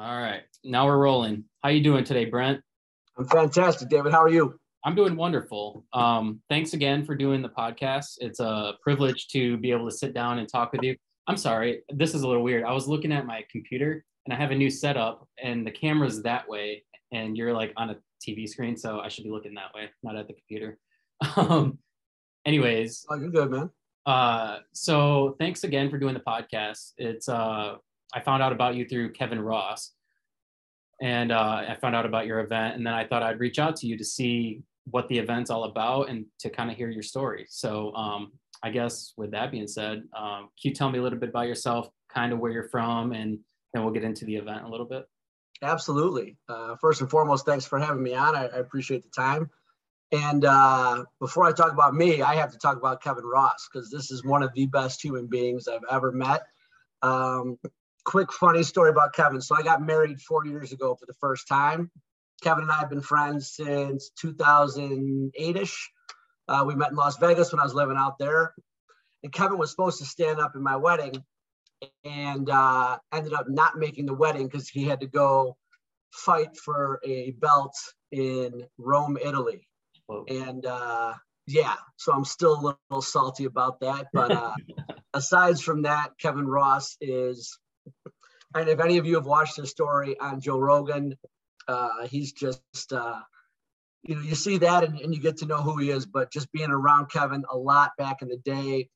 All right, now we're rolling. How you doing today, Brent? I'm fantastic, David. How are you? I'm doing wonderful. Um, thanks again for doing the podcast. It's a privilege to be able to sit down and talk with you. I'm sorry, this is a little weird. I was looking at my computer and I have a new setup, and the camera's that way, and you're like on a TV screen, so I should be looking that way, not at the computer. Um, anyways, oh, you're good, man. Uh, so thanks again for doing the podcast. It's uh, I found out about you through Kevin Ross, and uh, I found out about your event, and then I thought I'd reach out to you to see what the event's all about and to kind of hear your story. So um, I guess with that being said, um, can you tell me a little bit about yourself, kind of where you're from, and then we'll get into the event a little bit. Absolutely. Uh, first and foremost, thanks for having me on. I, I appreciate the time. And uh, before I talk about me, I have to talk about Kevin Ross because this is one of the best human beings I've ever met. Um, quick funny story about Kevin. So I got married four years ago for the first time. Kevin and I have been friends since 2008ish. Uh, we met in Las Vegas when I was living out there. And Kevin was supposed to stand up in my wedding and uh, ended up not making the wedding because he had to go fight for a belt in Rome, Italy. Whoa. And uh, yeah, so I'm still a little salty about that. But uh, aside from that, Kevin Ross is, and if any of you have watched his story on Joe Rogan, uh, he's just, uh, you know, you see that and, and, you get to know who he is. But just being around Kevin a lot back in the day,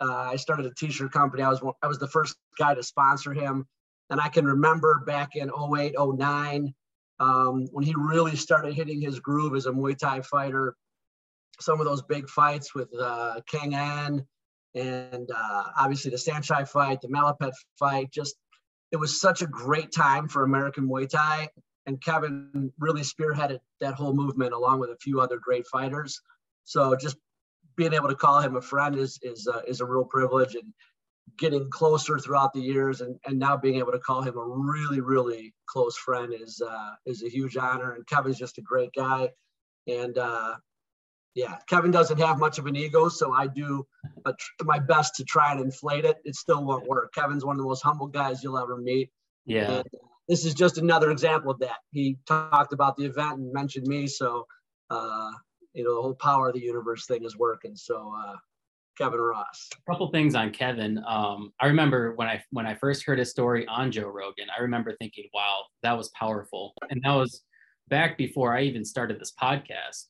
uh, I started a t-shirt company. I was I was the first guy to sponsor him, and I can remember back in 08, 09, um, when he really started hitting his groove as a Muay Thai fighter. Some of those big fights with uh, Kang An and uh, obviously the Saenchai fight, the Malaipet fight, just it was such a great time for American Muay Thai and Kevin really spearheaded that whole movement along with a few other great fighters. So just being able to call him a friend is is uh, is a real privilege, and getting closer throughout the years, and, and now being able to call him a really really close friend is uh, is a huge honor. And Kevin's just a great guy, and uh, yeah, Kevin doesn't have much of an ego, so I do my best to try and inflate it. It still won't work. Kevin's one of the most humble guys you'll ever meet. Yeah. And, this is just another example of that. He talked about the event and mentioned me, so uh, you know the whole power of the universe thing is working. So uh, Kevin Ross. A couple things on Kevin. Um, I remember when I when I first heard his story on Joe Rogan, I remember thinking, "Wow, that was powerful," and that was back before I even started this podcast.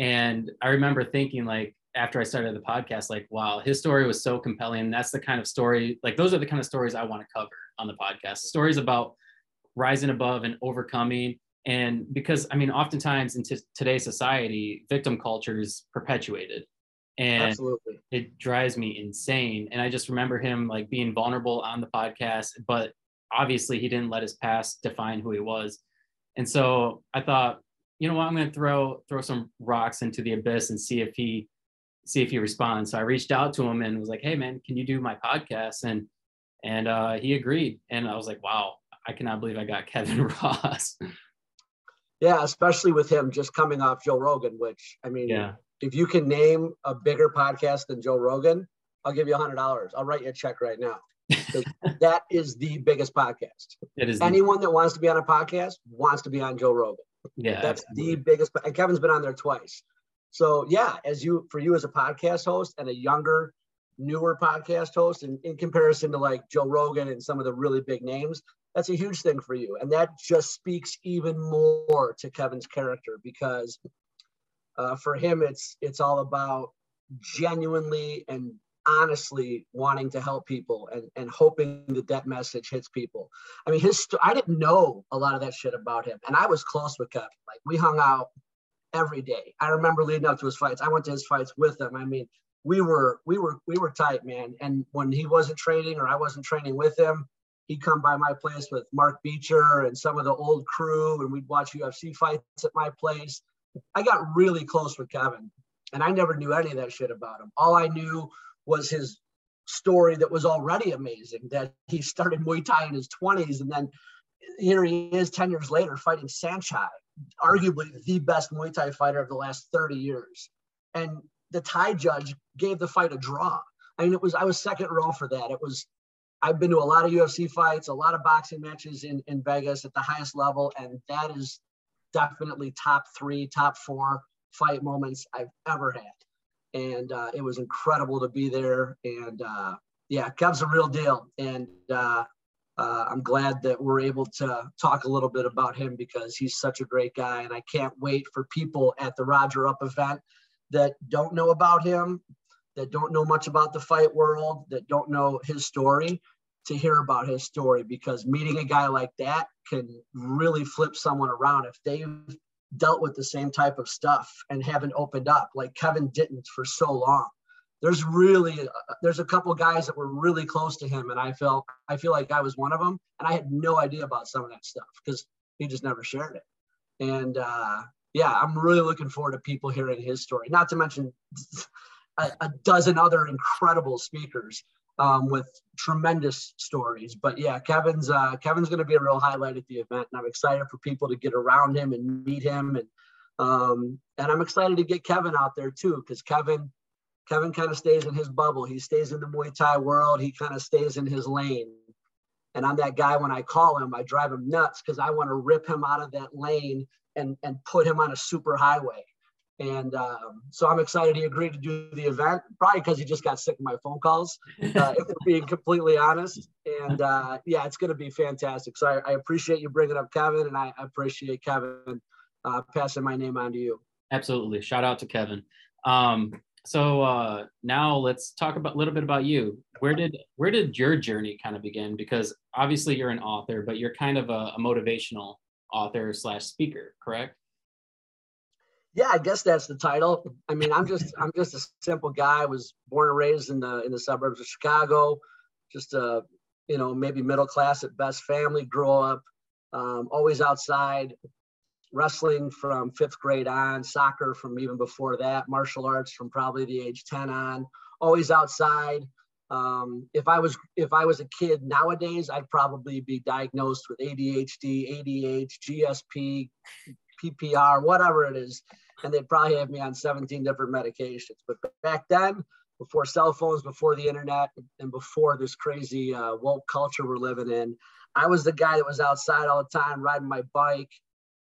And I remember thinking, like, after I started the podcast, like, wow, his story was so compelling. That's the kind of story, like, those are the kind of stories I want to cover on the podcast. Stories about rising above and overcoming and because i mean oftentimes in t- today's society victim culture is perpetuated and Absolutely. it drives me insane and i just remember him like being vulnerable on the podcast but obviously he didn't let his past define who he was and so i thought you know what i'm going to throw throw some rocks into the abyss and see if he see if he responds so i reached out to him and was like hey man can you do my podcast and and uh, he agreed and i was like wow I cannot believe I got Kevin Ross. yeah, especially with him just coming off Joe Rogan, which I mean, yeah. if you can name a bigger podcast than Joe Rogan, I'll give you a hundred dollars. I'll write you a check right now. that is the biggest podcast. It is anyone that wants to be on a podcast wants to be on Joe Rogan. Yeah, that's absolutely. the biggest. And Kevin's been on there twice. So yeah, as you for you as a podcast host and a younger, newer podcast host, and in comparison to like Joe Rogan and some of the really big names, that's a huge thing for you. And that just speaks even more to Kevin's character because uh, for him, it's it's all about genuinely and honestly wanting to help people and, and hoping that that message hits people. I mean, his I didn't know a lot of that shit about him, and I was close with Kevin. Like we hung out every day. I remember leading up to his fights. I went to his fights with him. I mean, we were we were we were tight, man. And when he wasn't training or I wasn't training with him, he'd come by my place with Mark Beecher and some of the old crew, and we'd watch UFC fights at my place. I got really close with Kevin, and I never knew any of that shit about him. All I knew was his story that was already amazing that he started Muay Thai in his 20s, and then here he is 10 years later fighting Saenchai, arguably the best Muay Thai fighter of the last 30 years. And the Thai judge gave the fight a draw. I mean, it was I was second row for that. It was I've been to a lot of UFC fights, a lot of boxing matches in, in Vegas at the highest level, and that is definitely top three, top four fight moments I've ever had. And uh, it was incredible to be there. And uh, yeah, Kev's a real deal. And uh, uh, I'm glad that we're able to talk a little bit about him because he's such a great guy. And I can't wait for people at the Roger Up event that don't know about him, that don't know much about the fight world, that don't know his story, to hear about his story because meeting a guy like that can really flip someone around if they've dealt with the same type of stuff and haven't opened up like Kevin didn't for so long. There's really uh, there's a couple guys that were really close to him and I felt I feel like I was one of them and I had no idea about some of that stuff because he just never shared it. And uh, yeah, I'm really looking forward to people hearing his story. Not to mention a, a dozen other incredible speakers um, with tremendous stories. But yeah, Kevin's uh, Kevin's going to be a real highlight at the event, and I'm excited for people to get around him and meet him, and um, and I'm excited to get Kevin out there too, because Kevin Kevin kind of stays in his bubble. He stays in the Muay Thai world. He kind of stays in his lane. And I'm that guy when I call him, I drive him nuts because I want to rip him out of that lane and and put him on a super highway. And um, so I'm excited he agreed to do the event, probably because he just got sick of my phone calls, uh, if we're being completely honest. And uh, yeah, it's going to be fantastic. So I, I, appreciate you bringing up Kevin, and I appreciate Kevin uh, passing my name on to you. Absolutely. Shout out to Kevin. Um, so uh, now let's talk about a little bit about you. Where did where did your journey kind of begin? Because obviously you're an author, but you're kind of a, a motivational author slash speaker, correct? Yeah, I guess that's the title. I mean, I'm just I'm just a simple guy. I was born and raised in the in the suburbs of Chicago. Just a you know maybe middle class at best family. Grew up um, always outside, wrestling from fifth grade on, soccer from even before that, martial arts from probably the age ten on. Always outside. Um, if I was if I was a kid nowadays, I'd probably be diagnosed with ADHD, ADH, GSP, PPR, whatever it is, and they'd probably have me on 17 different medications. But back then, before cell phones, before the internet, and before this crazy uh, woke culture we're living in, I was the guy that was outside all the time, riding my bike,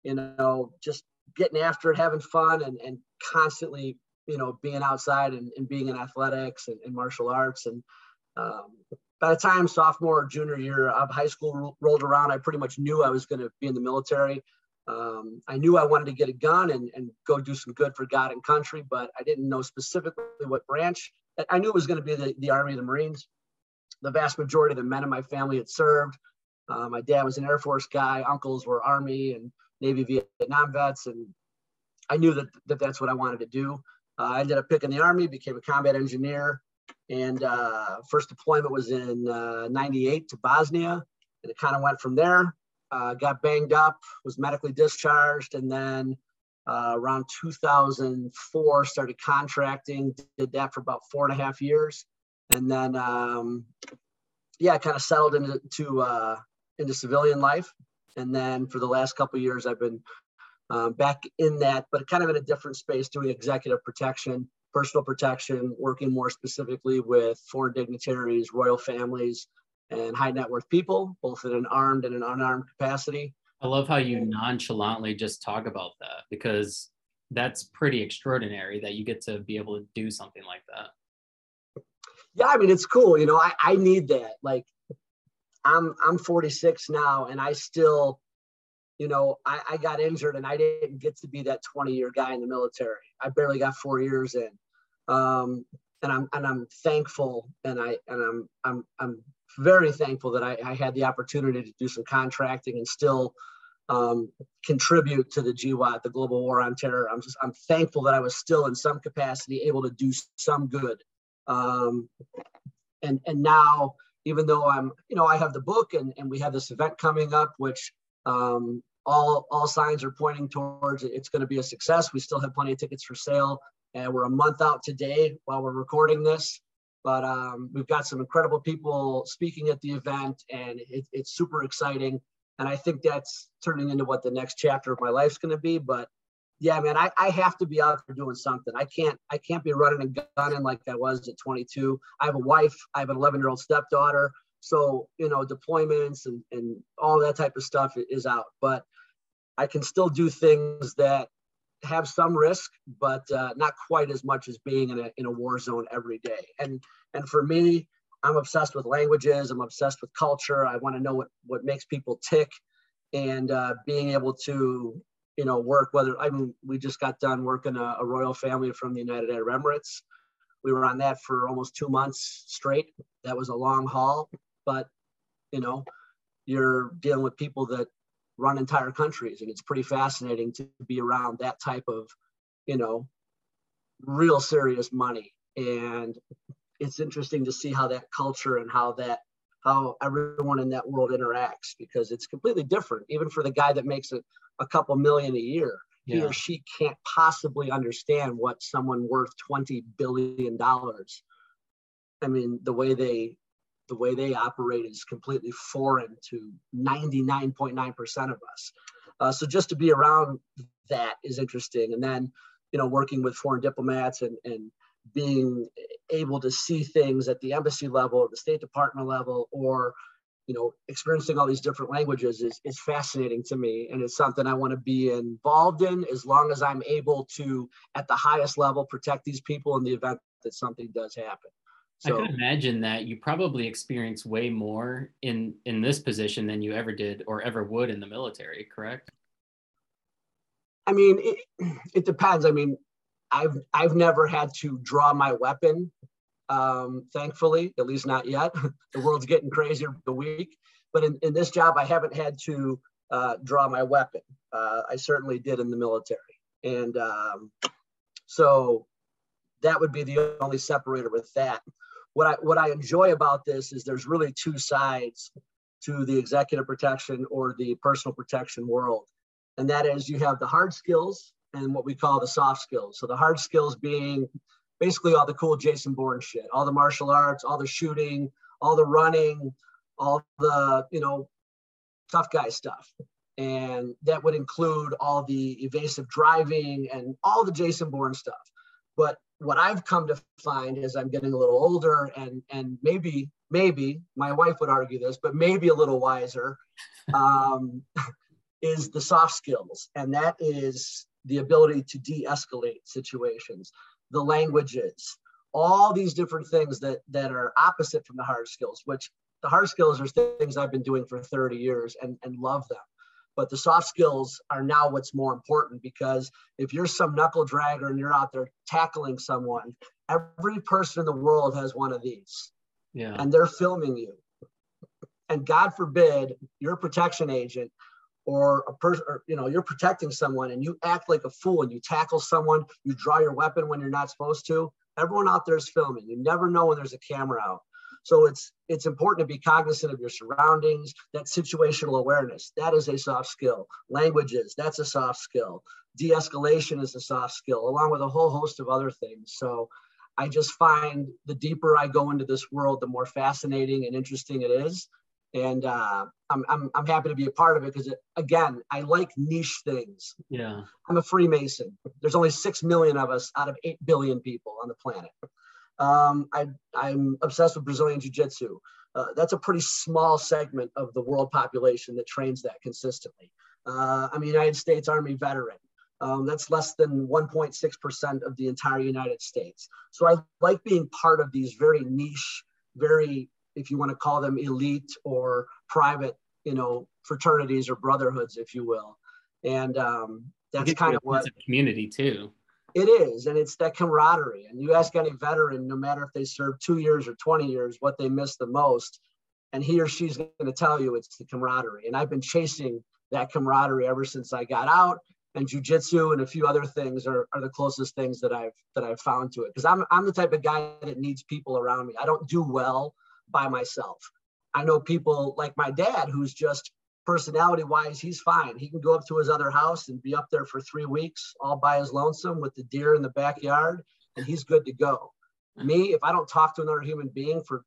you know, just getting after it, having fun, and, and constantly, you know, being outside and, and being in athletics and, and martial arts. And um, by the time sophomore or junior year of high school rolled around, I pretty much knew I was going to be in the military. Um, I knew I wanted to get a gun and, and go do some good for God and country, but I didn't know specifically what branch. I knew it was going to be the, the Army the Marines. The vast majority of the men in my family had served. Uh, my dad was an Air Force guy. Uncles were Army and Navy Vietnam vets, and I knew that, that that's what I wanted to do. Uh, I ended up picking the Army, became a combat engineer, and uh, first deployment was in '98 uh, to Bosnia, and it kind of went from there uh, got banged up, was medically discharged, and then uh, around 2004 started contracting. Did that for about four and a half years, and then um, yeah, kind of settled into to, uh, into civilian life. And then for the last couple years, I've been um, back in that, but kind of in a different space, doing executive protection, personal protection, working more specifically with foreign dignitaries, royal families, and high net worth people, both in an armed and an unarmed capacity. I love how you nonchalantly just talk about that because that's pretty extraordinary that you get to be able to do something like that. Yeah, I mean it's cool. You know, I, I need that. Like I'm I'm 46 now and I still, you know, I, I got injured and I didn't get to be that 20 year guy in the military. I barely got four years in. Um, and I'm and I'm thankful and I and I'm I'm I'm very thankful that I, I, had the opportunity to do some contracting and still um, contribute to the GWOT, the Global War on Terror. I'm just I'm thankful that I was still in some capacity able to do some good. Um, and and now, even though I'm, you know, I have the book and, and we have this event coming up, which um, all all signs are pointing towards it's going to be a success. We still have plenty of tickets for sale, and we're a month out today while we're recording this. But um, we've got some incredible people speaking at the event, and it, it's super exciting. And I think that's turning into what the next chapter of my life's going to be. But yeah, man, I, I have to be out there doing something. I can't I can't be running and gunning like I was at 22. I have a wife. I have an 11 year old stepdaughter. So, you know, deployments and, and all that type of stuff is out. But I can still do things that have some risk, but uh, not quite as much as being in a, in a war zone every day. And and for me, I'm obsessed with languages. I'm obsessed with culture. I want to know what what makes people tick, and uh, being able to you know work. Whether I mean, we just got done working a, a royal family from the United Arab Emirates. We were on that for almost two months straight. That was a long haul, but you know, you're dealing with people that run entire countries and it's pretty fascinating to be around that type of you know real serious money and it's interesting to see how that culture and how that how everyone in that world interacts because it's completely different even for the guy that makes a, a couple million a year yeah. he or she can't possibly understand what someone worth 20 billion dollars i mean the way they the way they operate is completely foreign to 99.9% of us. Uh, so just to be around that is interesting. And then, you know, working with foreign diplomats and, and being able to see things at the embassy level or the State Department level or, you know, experiencing all these different languages is, is fascinating to me. And it's something I want to be involved in as long as I'm able to, at the highest level, protect these people in the event that something does happen. So, I can imagine that you probably experience way more in in this position than you ever did or ever would in the military, correct? I mean, it, it depends. I mean, I've I've never had to draw my weapon, um, thankfully, at least not yet. the world's getting crazier the week, but in, in this job, I haven't had to uh, draw my weapon. Uh, I certainly did in the military, and um, so that would be the only separator with that what I what I enjoy about this is there's really two sides to the executive protection or the personal protection world. And that is you have the hard skills and what we call the soft skills. So the hard skills being basically all the cool Jason Bourne shit, all the martial arts, all the shooting, all the running, all the, you know, tough guy stuff. And that would include all the evasive driving and all the Jason Bourne stuff. But what I've come to find as I'm getting a little older and and maybe maybe my wife would argue this, but maybe a little wiser, um, is the soft skills, and that is the ability to de-escalate situations, the languages, all these different things that that are opposite from the hard skills. Which the hard skills are things I've been doing for 30 years and and love them but the soft skills are now what's more important because if you're some knuckle dragger and you're out there tackling someone, every person in the world has one of these. Yeah. And they're filming you. And God forbid you're a protection agent or a person, or, you know, you're protecting someone and you act like a fool and you tackle someone, you draw your weapon when you're not supposed to. Everyone out there is filming. You never know when there's a camera out. So it's it's important to be cognizant of your surroundings, that situational awareness. That is a soft skill. Languages, that's a soft skill. De-escalation is a soft skill, along with a whole host of other things. So I just find the deeper I go into this world, the more fascinating and interesting it is. And uh, I'm, I'm, I'm happy to be a part of it because, again, I like niche things. Yeah. I'm a Freemason. There's only 6 million of us out of 8 billion people on the planet. Um, I, I'm obsessed with Brazilian Jiu Jitsu. Uh, that's a pretty small segment of the world population that trains that consistently. Uh, I'm a United States Army veteran. Um, that's less than 1.6% of the entire United States. So I like being part of these very niche, very, if you want to call them elite or private, you know, fraternities or brotherhoods, if you will. And um, that's kind of what community too. It is, and it's that camaraderie. And you ask any veteran, no matter if they serve two years or 20 years, what they miss the most, and he or she's going to tell you it's the camaraderie. And I've been chasing that camaraderie ever since I got out. And jujitsu and a few other things are, are the closest things that I've that I've found to it. Because I'm I'm the type of guy that needs people around me. I don't do well by myself. I know people like my dad who's just personality wise, he's fine. He can go up to his other house and be up there for three weeks all by his lonesome with the deer in the backyard, and he's good to go. Me, if I don't talk to another human being for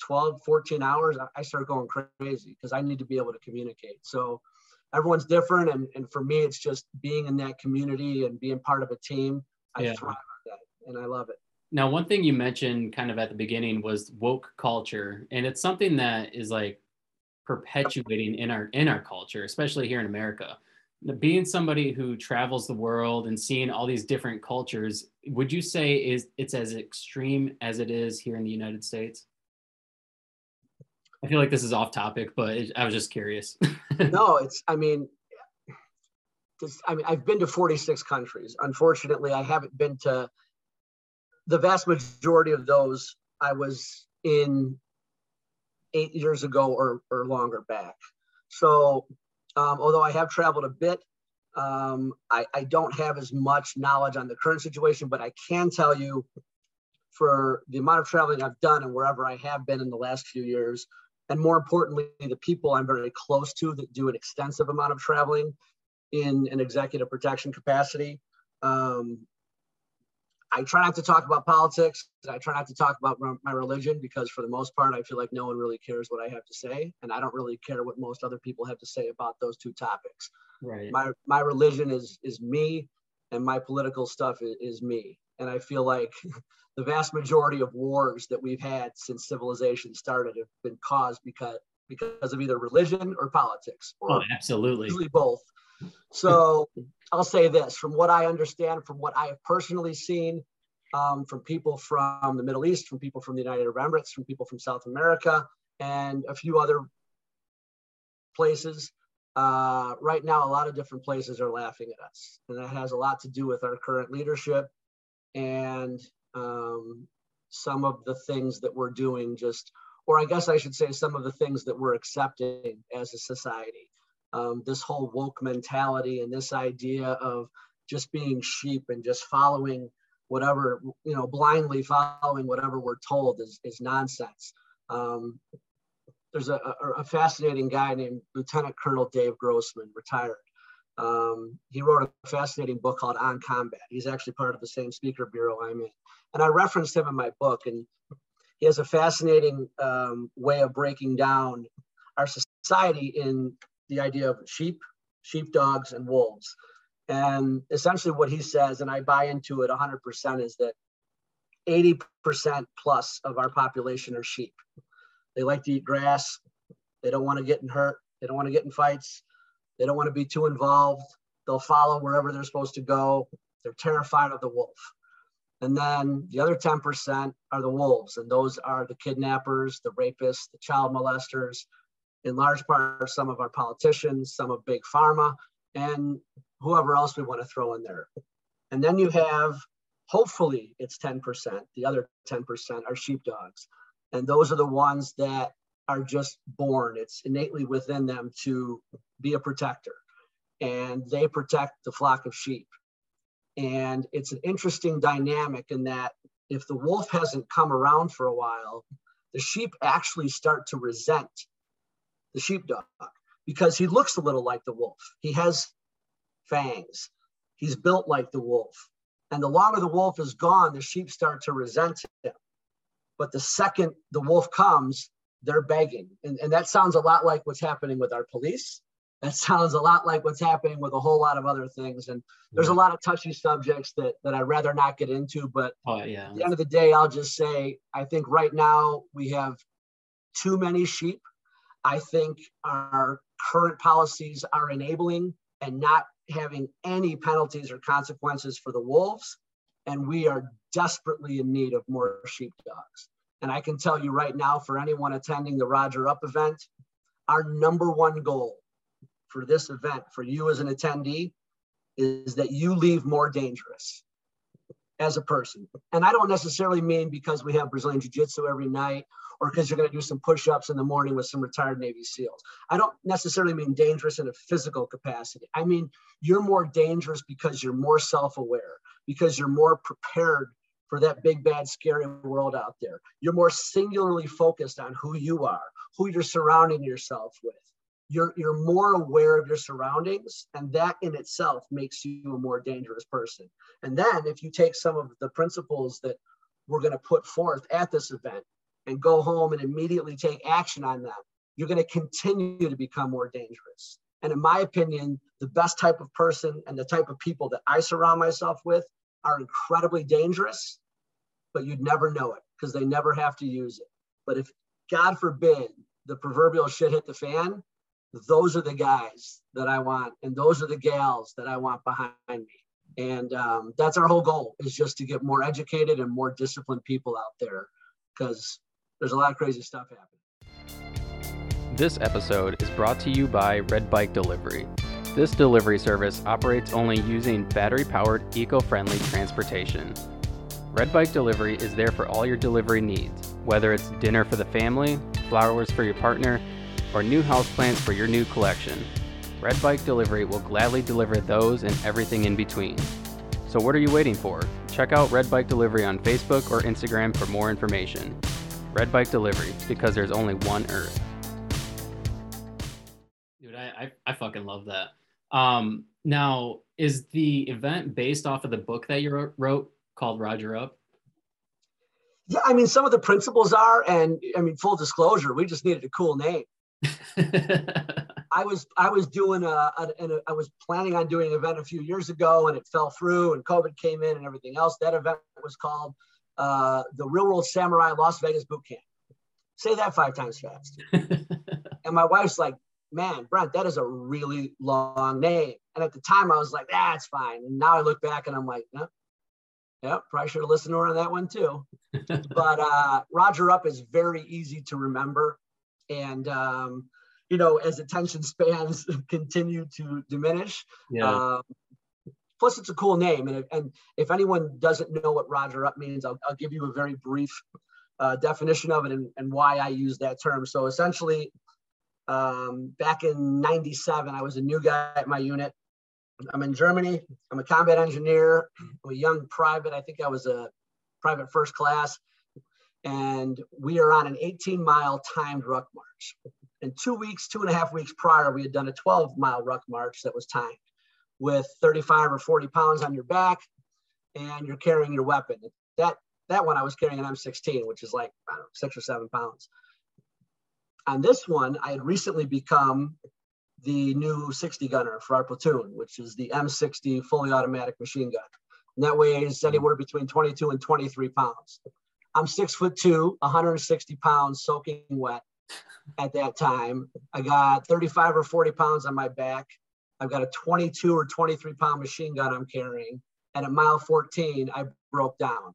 12, 14 hours, I start going crazy because I need to be able to communicate. So everyone's different. And, and for me, it's just being in that community and being part of a team. I yeah. thrive on that and I love it. Now, one thing you mentioned kind of at the beginning was woke culture, and it's something that is like perpetuating in our in our culture, especially here in America. Being somebody who travels the world and seeing all these different cultures, would you say is it's as extreme as it is here in the United States? I feel like this is off topic, but it, I was just curious. no, it's. I mean. I mean, I've been to 46 countries. Unfortunately, I haven't been to the vast majority of those. I was in eight years ago or or longer back. So, um, although I have traveled a bit, um, I, I don't have as much knowledge on the current situation, but I can tell you for the amount of traveling I've done and wherever I have been in the last few years, and more importantly, the people I'm very close to that do an extensive amount of traveling in an executive protection capacity. Um, I try not to talk about politics. I try not to talk about my religion because, for the most part, I feel like no one really cares what I have to say, and I don't really care what most other people have to say about those two topics. Right. My my religion is is me, and my political stuff is, is me. And I feel like the vast majority of wars that we've had since civilization started have been caused because because of either religion or politics or oh, absolutely usually both so i'll say this from what i understand from what i have personally seen um, from people from the middle east from people from the united arab emirates from people from south america and a few other places uh, right now a lot of different places are laughing at us. And that has a lot to do with our current leadership and um, some of the things that we're doing just or i guess i should say some of the things that we're accepting as a society um, this whole woke mentality and this idea of just being sheep and just following whatever you know blindly following whatever we're told is, is nonsense um, there's a, a, fascinating guy named lieutenant colonel dave grossman retired um, he wrote a fascinating book called On Combat. He's actually part of the same speaker bureau I'm in. And I referenced him in my book, and he has a fascinating um, way of breaking down our society in the idea of sheep, sheepdogs, and wolves. And essentially, what he says, and I buy into it 100%, is that 80% plus of our population are sheep. They like to eat grass. They don't want to get in hurt. They don't want to get in fights. They don't want to be too involved. They'll follow wherever they're supposed to go. They're terrified of the wolf. And then the other 10% are the wolves, and those are the kidnappers, the rapists, the child molesters, in large part, some of our politicians, some of big pharma, and whoever else we want to throw in there. And then you have, hopefully, it's 10%. The other 10% are sheepdogs. And those are the ones that are just born. It's innately within them to be a protector. And they protect the flock of sheep. And it's an interesting dynamic in that if the wolf hasn't come around for a while, the sheep actually start to resent the sheepdog because he looks a little like the wolf. He has fangs. He's built like the wolf. And the longer the wolf is gone, the sheep start to resent him. But the second the wolf comes, they're begging. And, and that sounds a lot like what's happening with our police. That sounds a lot like what's happening with a whole lot of other things. And there's a mm. lot of touchy subjects that, that I'd rather not get into. But oh, yeah. at the end of the day, I'll just say I think right now we have too many sheep. I think our current policies are enabling and not having any penalties or consequences for the wolves. And we are desperately in need of more sheepdogs. And I can tell you right now, for anyone attending the Roger Up event, our number one goal for this event, for you as an attendee, is that you leave more dangerous as a person. And I don't necessarily mean because we have Brazilian Jiu Jitsu every night or because you're going to do some push ups in the morning with some retired Navy SEALs. I don't necessarily mean dangerous in a physical capacity. I mean, you're more dangerous because you're more self aware, because you're more prepared for that big, bad, scary world out there. You're more singularly focused on who you are, who you're surrounding yourself with. You're, you're more aware of your surroundings, and that in itself makes you a more dangerous person. And then, if you take some of the principles that we're going to put forth at this event and go home and immediately take action on them, you're going to continue to become more dangerous. And in my opinion, the best type of person and the type of people that I surround myself with are incredibly dangerous but you'd never know it because they never have to use it. But if God forbid the proverbial shit hit the fan, those are the guys that I want, and those are the gals that I want behind me. And um, that's our whole goal is just to get more educated and more disciplined people out there because there's a lot of crazy stuff happening. This episode is brought to you by Red Bike Delivery. This delivery service operates only using battery powered, eco friendly transportation. Red Bike Delivery is there for all your delivery needs, whether it's dinner for the family, flowers for your partner, or new houseplants for your new collection. Red Bike Delivery will gladly deliver those and everything in between. So what are you waiting for? Check out Red Bike Delivery on Facebook or Instagram for more information. Red Bike Delivery, because there's only one Earth. Dude, I, I, I fucking love that. Um, now, is the event based off of the book that you wrote called Roger Up? Yeah, I mean, some of the principles are, and I mean, full disclosure, we just needed a cool name. I was I was doing a, a, a I was planning on doing an event a few years ago, and it fell through, and COVID came in, and everything else. That event was called uh, the Real World Samurai Las Vegas Boot Camp. Say that five times fast. and my wife's like, "Man, Brent, that is a really long name." And at the time, I was like, "That's fine." And now I look back, and I'm like, "No, yeah, probably should have listened to her on that one too." but uh, Roger Up is very easy to remember and um, you know as attention spans continue to diminish yeah. Uh, plus it's a cool name and, and if anyone doesn't know what roger up means i'll, I'll give you a very brief uh, definition of it and, and why i use that term. So essentially um, back in 97 i was a new guy at my unit. I'm in germany. I'm a combat engineer. I'm a young private. I think i was a private first class. And we are on an 18 mile timed ruck march. And two weeks, two and a half weeks prior, we had done a 12 mile ruck march that was timed with 35 or 40 pounds on your back and you're carrying your weapon. That, that one I was carrying an M16, which is like know, six or seven pounds. On this one, I had recently become the new 60 gunner for our platoon, which is the M60 fully automatic machine gun. And that weighs anywhere between 22 and 23 pounds. I'm six foot two, 160 pounds, soaking wet at that time. I got 35 or 40 pounds on my back. I've got a 22 or 23 pound machine gun I'm carrying. And at mile 14, I broke down.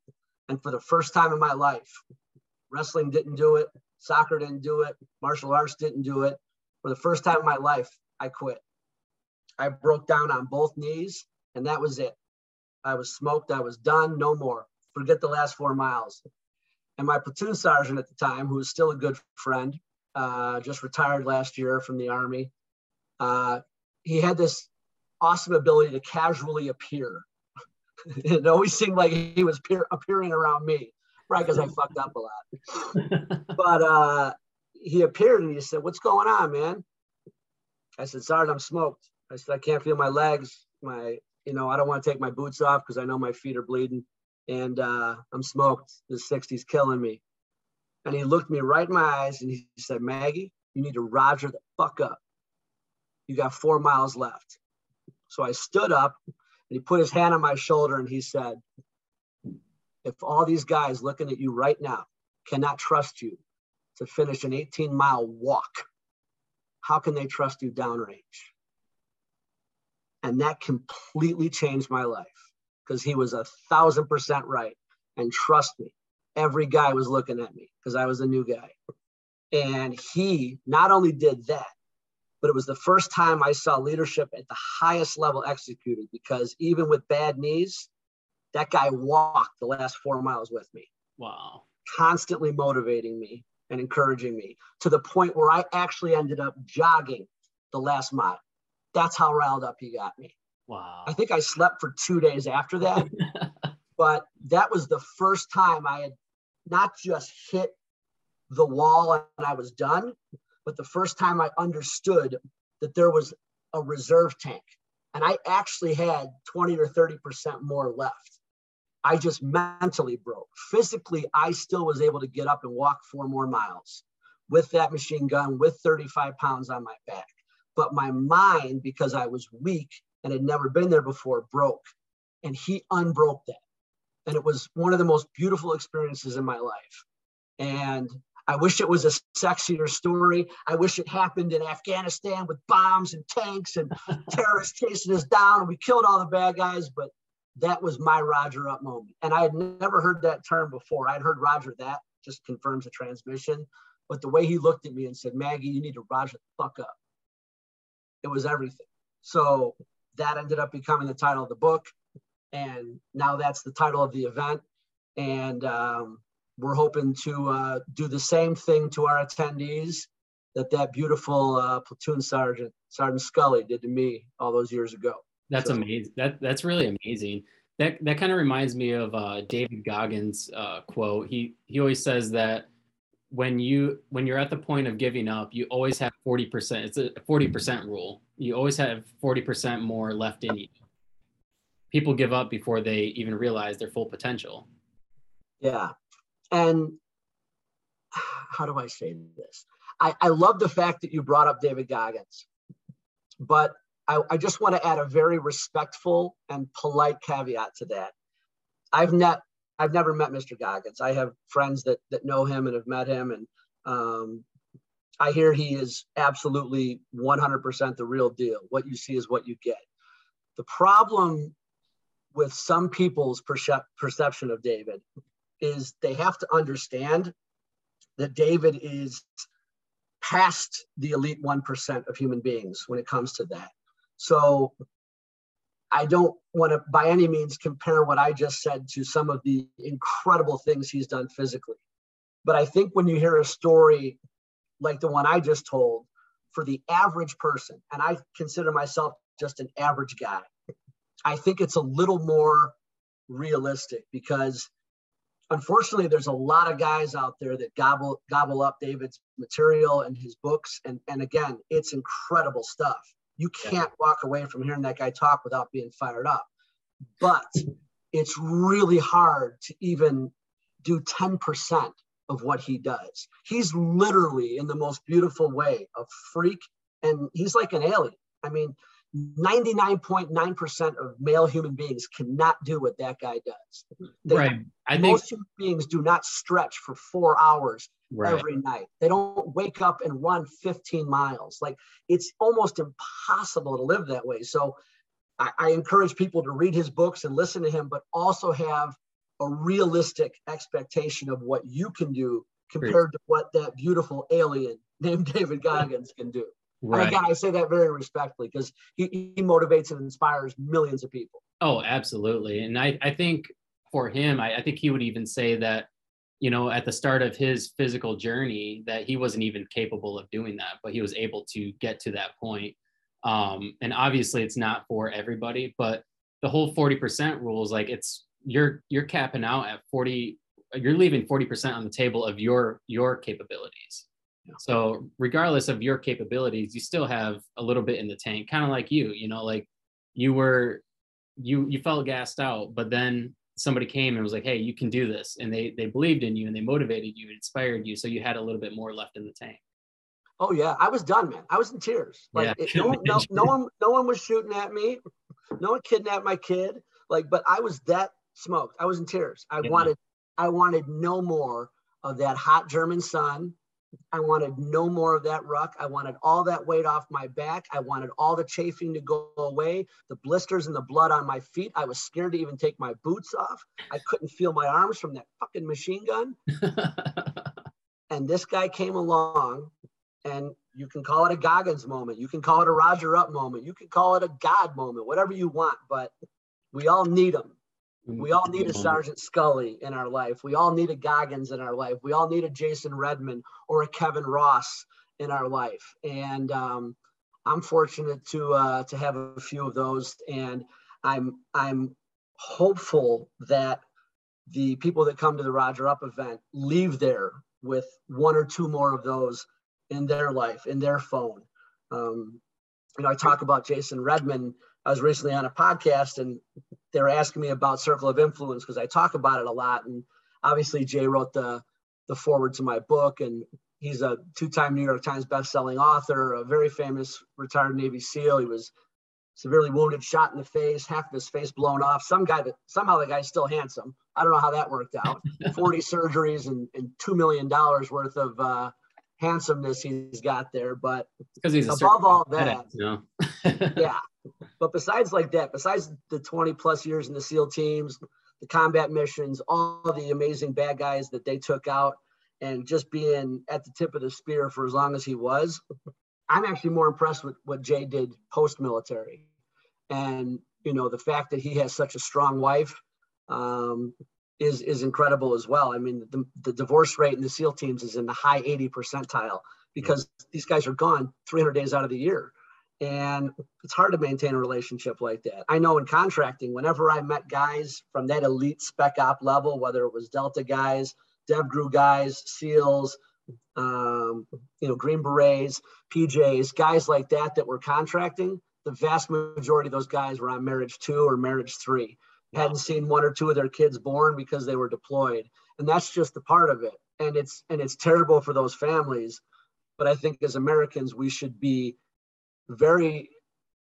And for the first time in my life, wrestling didn't do it, soccer didn't do it, martial arts didn't do it. For the first time in my life, I quit. I broke down on both knees, and that was it. I was smoked. I was done. No more. Forget the last four miles. And my platoon sergeant at the time, who was still a good friend, uh, just retired last year from the Army, uh, he had this awesome ability to casually appear. it always seemed like he was peer- appearing around me, right? Because I fucked up a lot. but uh, he appeared and he said, What's going on, man? I said, Sergeant, I'm smoked. I said, I can't feel my legs. My, you know, I don't want to take my boots off because I know my feet are bleeding and uh, I'm smoked. The 60's killing me. And he looked me right in my eyes and he said, Maggie, you need to roger the fuck up. You got four miles left. So I stood up and he put his hand on my shoulder and he said, If all these guys looking at you right now cannot trust you to finish an 18 mile walk, how can they trust you downrange? And that completely changed my life because he was a thousand percent right. And trust me, every guy was looking at me because I was a new guy. And he not only did that, but it was the first time I saw leadership at the highest level executed because even with bad knees, that guy walked the last four miles with me. Wow. Constantly motivating me and encouraging me to the point where I actually ended up jogging the last mile. That's how riled up he got me. Wow. I think I slept for two days after that. but that was the first time I had not just hit the wall and I was done, but the first time I understood that there was a reserve tank. And I actually had 20 or 30% more left. I just mentally broke. Physically, I still was able to get up and walk four more miles with that machine gun, with 35 pounds on my back. But my mind, because I was weak, and had never been there before broke. And he unbroke that. And it was one of the most beautiful experiences in my life. And I wish it was a sexier story. I wish it happened in Afghanistan with bombs and tanks and terrorists chasing us down and we killed all the bad guys. But that was my Roger up moment. And I had never heard that term before. I'd heard Roger that just confirms the transmission. But the way he looked at me and said, Maggie, you need to Roger the fuck up. It was everything. So that ended up becoming the title of the book. And now that's the title of the event. And um, we're hoping to uh, do the same thing to our attendees that that beautiful uh, platoon sergeant, Sergeant Scully, did to me all those years ago. That's so. amazing. That that's really amazing. That that kind of reminds me of uh, David Goggins' uh, quote. He he always says that when you when you're at the point of giving up, you always have forty percent. It's a forty percent rule. You always have forty percent more left in you. People give up before they even realize their full potential. Yeah, and how do I say this? I, I love the fact that you brought up David Goggins, but I, I just want to add a very respectful and polite caveat to that. I've not I've never met Mr. Goggins. I have friends that that know him and have met him, and um, I hear he is absolutely 100% the real deal. What you see is what you get. The problem with some people's percep- perception of David is they have to understand that David is past the elite 1% of human beings when it comes to that. So I don't want to by any means compare what I just said to some of the incredible things he's done physically. But I think when you hear a story like the one I just told, for the average person, and I consider myself just an average guy, I think it's a little more realistic because unfortunately, there's a lot of guys out there that gobble gobble up David's material and his books. And, and again, it's incredible stuff. You can't walk away from hearing that guy talk without being fired up. But it's really hard to even do 10% of what he does. He's literally, in the most beautiful way, a freak, and he's like an alien. I mean, 99.9% of male human beings cannot do what that guy does. They, right. I most think, human beings do not stretch for four hours right. every night. They don't wake up and run 15 miles. Like it's almost impossible to live that way. So I, I encourage people to read his books and listen to him, but also have a realistic expectation of what you can do compared to what that beautiful alien named David Goggins can do. Right. And again, I say that very respectfully because he, he motivates and inspires millions of people. Oh, absolutely. And I, I think for him, I, I think he would even say that, you know, at the start of his physical journey, that he wasn't even capable of doing that, but he was able to get to that point. Um, and obviously, it's not for everybody, but the whole 40% rule is like it's you're you're capping out at 40 you're leaving 40% on the table of your your capabilities so regardless of your capabilities, you still have a little bit in the tank, kind of like you, you know, like you were, you, you felt gassed out, but then somebody came and was like, Hey, you can do this. And they, they believed in you and they motivated you, inspired you. So you had a little bit more left in the tank. Oh yeah. I was done, man. I was in tears. Like yeah. it, no, one, no, no one, no one was shooting at me. No one kidnapped my kid. Like, but I was that smoked. I was in tears. I yeah. wanted, I wanted no more of that hot German sun I wanted no more of that ruck. I wanted all that weight off my back. I wanted all the chafing to go away, the blisters and the blood on my feet. I was scared to even take my boots off. I couldn't feel my arms from that fucking machine gun. and this guy came along, and you can call it a Goggins moment. You can call it a Roger Up moment. You can call it a God moment, whatever you want, but we all need them. We all need a Sergeant Scully in our life. We all need a Goggins in our life. We all need a Jason Redman or a Kevin Ross in our life. And um, I'm fortunate to uh, to have a few of those. And I'm I'm hopeful that the people that come to the Roger Up event leave there with one or two more of those in their life, in their phone. Um, you know, I talk about Jason Redman. I was recently on a podcast and they were asking me about circle of influence because I talk about it a lot. And obviously, Jay wrote the the forward to my book, and he's a two-time New York Times best-selling author, a very famous retired Navy SEAL. He was severely wounded, shot in the face, half of his face blown off. Some guy that somehow the guy's still handsome. I don't know how that worked out. 40 surgeries and, and $2 million worth of uh, handsomeness he's got there. But because he's above all that, you know? yeah. But besides like that, besides the 20 plus years in the SEAL teams, the combat missions, all the amazing bad guys that they took out, and just being at the tip of the spear for as long as he was, I'm actually more impressed with what Jay did post military. And, you know, the fact that he has such a strong wife um, is, is incredible as well. I mean, the, the divorce rate in the SEAL teams is in the high 80 percentile because these guys are gone 300 days out of the year. And it's hard to maintain a relationship like that. I know in contracting, whenever I met guys from that elite spec op level, whether it was Delta guys, DevGru guys, SEALs, um, you know, Green Berets, PJs, guys like that that were contracting, the vast majority of those guys were on marriage two or marriage three. Hadn't seen one or two of their kids born because they were deployed. And that's just a part of it. And it's and it's terrible for those families. But I think as Americans, we should be very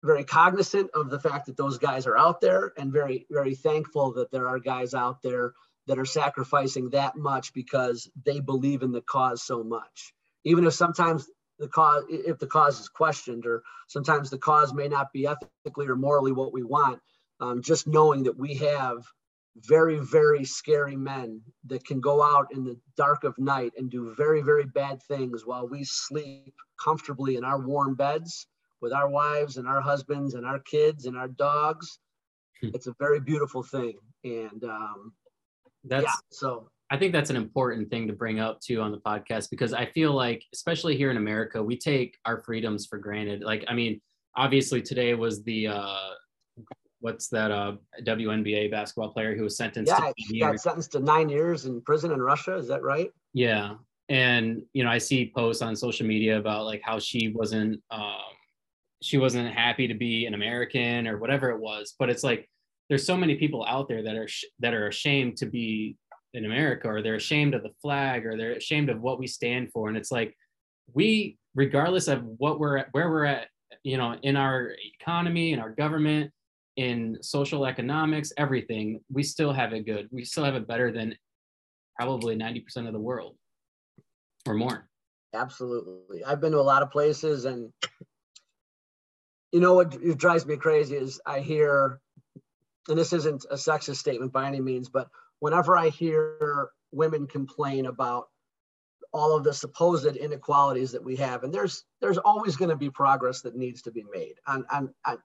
very cognizant of the fact that those guys are out there and very very thankful that there are guys out there that are sacrificing that much because they believe in the cause so much. Even if sometimes the cause if the cause is questioned or sometimes the cause may not be ethically or morally what we want um, just knowing that we have very very scary men that can go out in the dark of night and do very very bad things while we sleep comfortably in our warm beds with our wives and our husbands and our kids and our dogs. Hmm. it's a very beautiful thing. And um, that's yeah, so I think that's an important thing to bring up too on the podcast because I feel like, especially here in America, we take our freedoms for granted. Like, I mean, obviously today was the uh, what's that uh, WNBA basketball player who was sentenced yeah, to he got sentenced to nine years in prison in Russia. Is that right? Yeah, and you know, I see posts on social media about like how she wasn't um, she wasn't happy to be an American or whatever it was. But it's like there's so many people out there that are that are ashamed to be in America, or they're ashamed of the flag, or they're ashamed of what we stand for. And it's like we, regardless of what we're at, where we're at, you know, in our economy, in our government, in social economics, everything, we still have it good. We still have it better than probably 90% of the world or more. Absolutely. I've been to a lot of places and you know what drives me crazy is I hear, and this isn't a sexist statement by any means, but whenever I hear women complain about all of the supposed inequalities that we have, and there's there's always going to be progress that needs to be made on, on, on,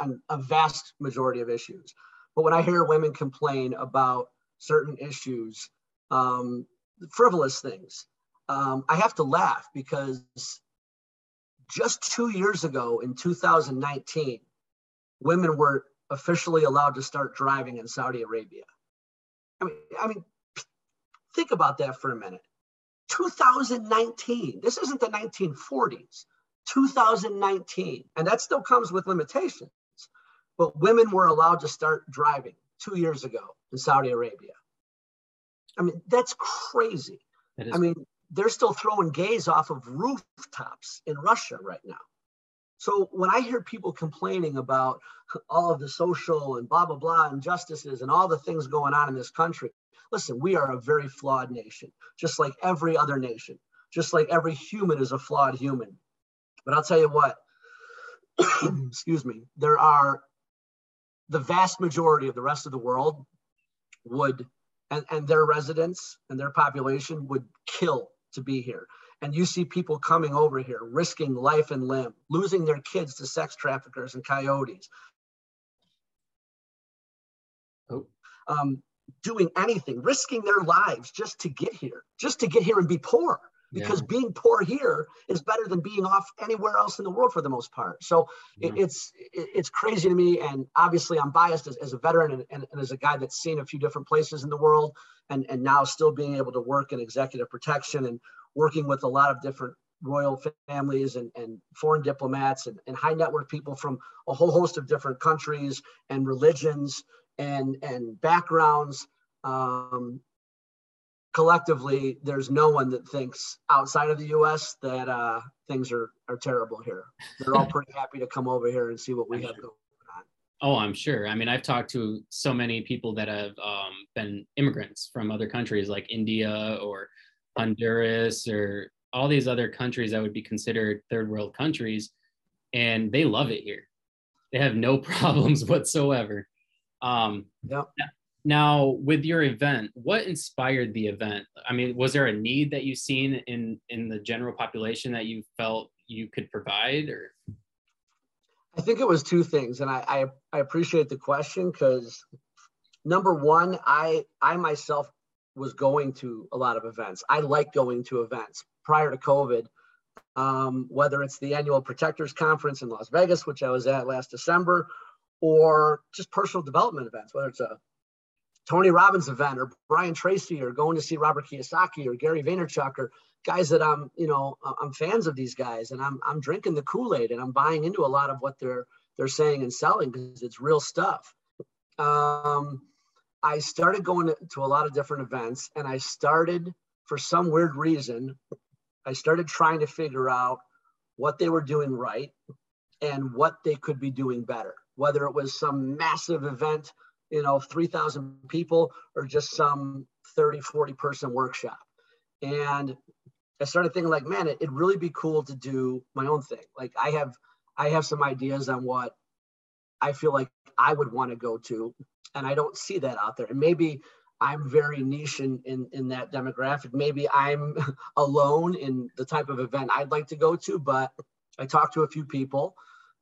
on a vast majority of issues. But when I hear women complain about certain issues, um, frivolous things, um, I have to laugh because just two years ago in 2019, women were officially allowed to start driving in Saudi Arabia. I mean, I mean, think about that for a minute. 2019. This isn't the 1940s. 2019, and that still comes with limitations. But women were allowed to start driving two years ago in Saudi Arabia. I mean, that's crazy. I mean, they're still throwing gays off of rooftops in Russia right now. So when I hear people complaining about all of the social and blah, blah, blah injustices and all the things going on in this country, listen, we are a very flawed nation, just like every other nation, just like every human is a flawed human. But I'll tell you what, excuse me, there are the vast majority of the rest of the world would, and, and their residents and their population would kill to be here. And you see people coming over here, risking life and limb, losing their kids to sex traffickers and coyotes. Oh. Um, doing anything, risking their lives just to get here, just to get here and be poor. Because yeah. being poor here is better than being off anywhere else in the world for the most part. So yeah. it, it's it, it's crazy to me, and obviously I'm biased as, as a veteran and, and, and as a guy that's seen a few different places in the world and, and now still being able to work in executive protection and working with a lot of different royal families and, and foreign diplomats and, and high net worth people from a whole host of different countries and religions and, and backgrounds. Um, collectively, there's no one that thinks outside of the US that uh, things are, are terrible here. They're all pretty happy to come over here and see what we have going on. Oh, I'm sure. I mean, I've talked to so many people that have um, been immigrants from other countries like India or Honduras or all these other countries that would be considered third world countries, and they love it here. They have no problems whatsoever. Um, yep. Now, with your event, what inspired the event? I mean, was there a need that you've seen in in the general population that you felt you could provide, or? I think it was two things, and I I, I appreciate the question because number one, I I myself was going to a lot of events. I like going to events prior to COVID. Um, whether it's the annual Protectors Conference in Las Vegas, which I was at last December, or just personal development events, whether it's a Tony Robbins event or Brian Tracy or going to see Robert Kiyosaki or Gary Vaynerchuk or guys that I'm, you know, I'm fans of these guys and I'm, I'm drinking the Kool-Aid and I'm buying into a lot of what they're, they're saying and selling because it's real stuff. Um, I started going to, to a lot of different events and I started for some weird reason, I started trying to figure out what they were doing right and what they could be doing better, whether it was some massive event you know 3000 people or just some 30 40 person workshop. And i started thinking like man it, would really be cool to do my own thing. Like i have i have some ideas on what i feel like i would want to go to and i don't see that out there. And maybe i'm very niche in, in in that demographic. Maybe i'm alone in the type of event i'd like to go to but i talked to a few people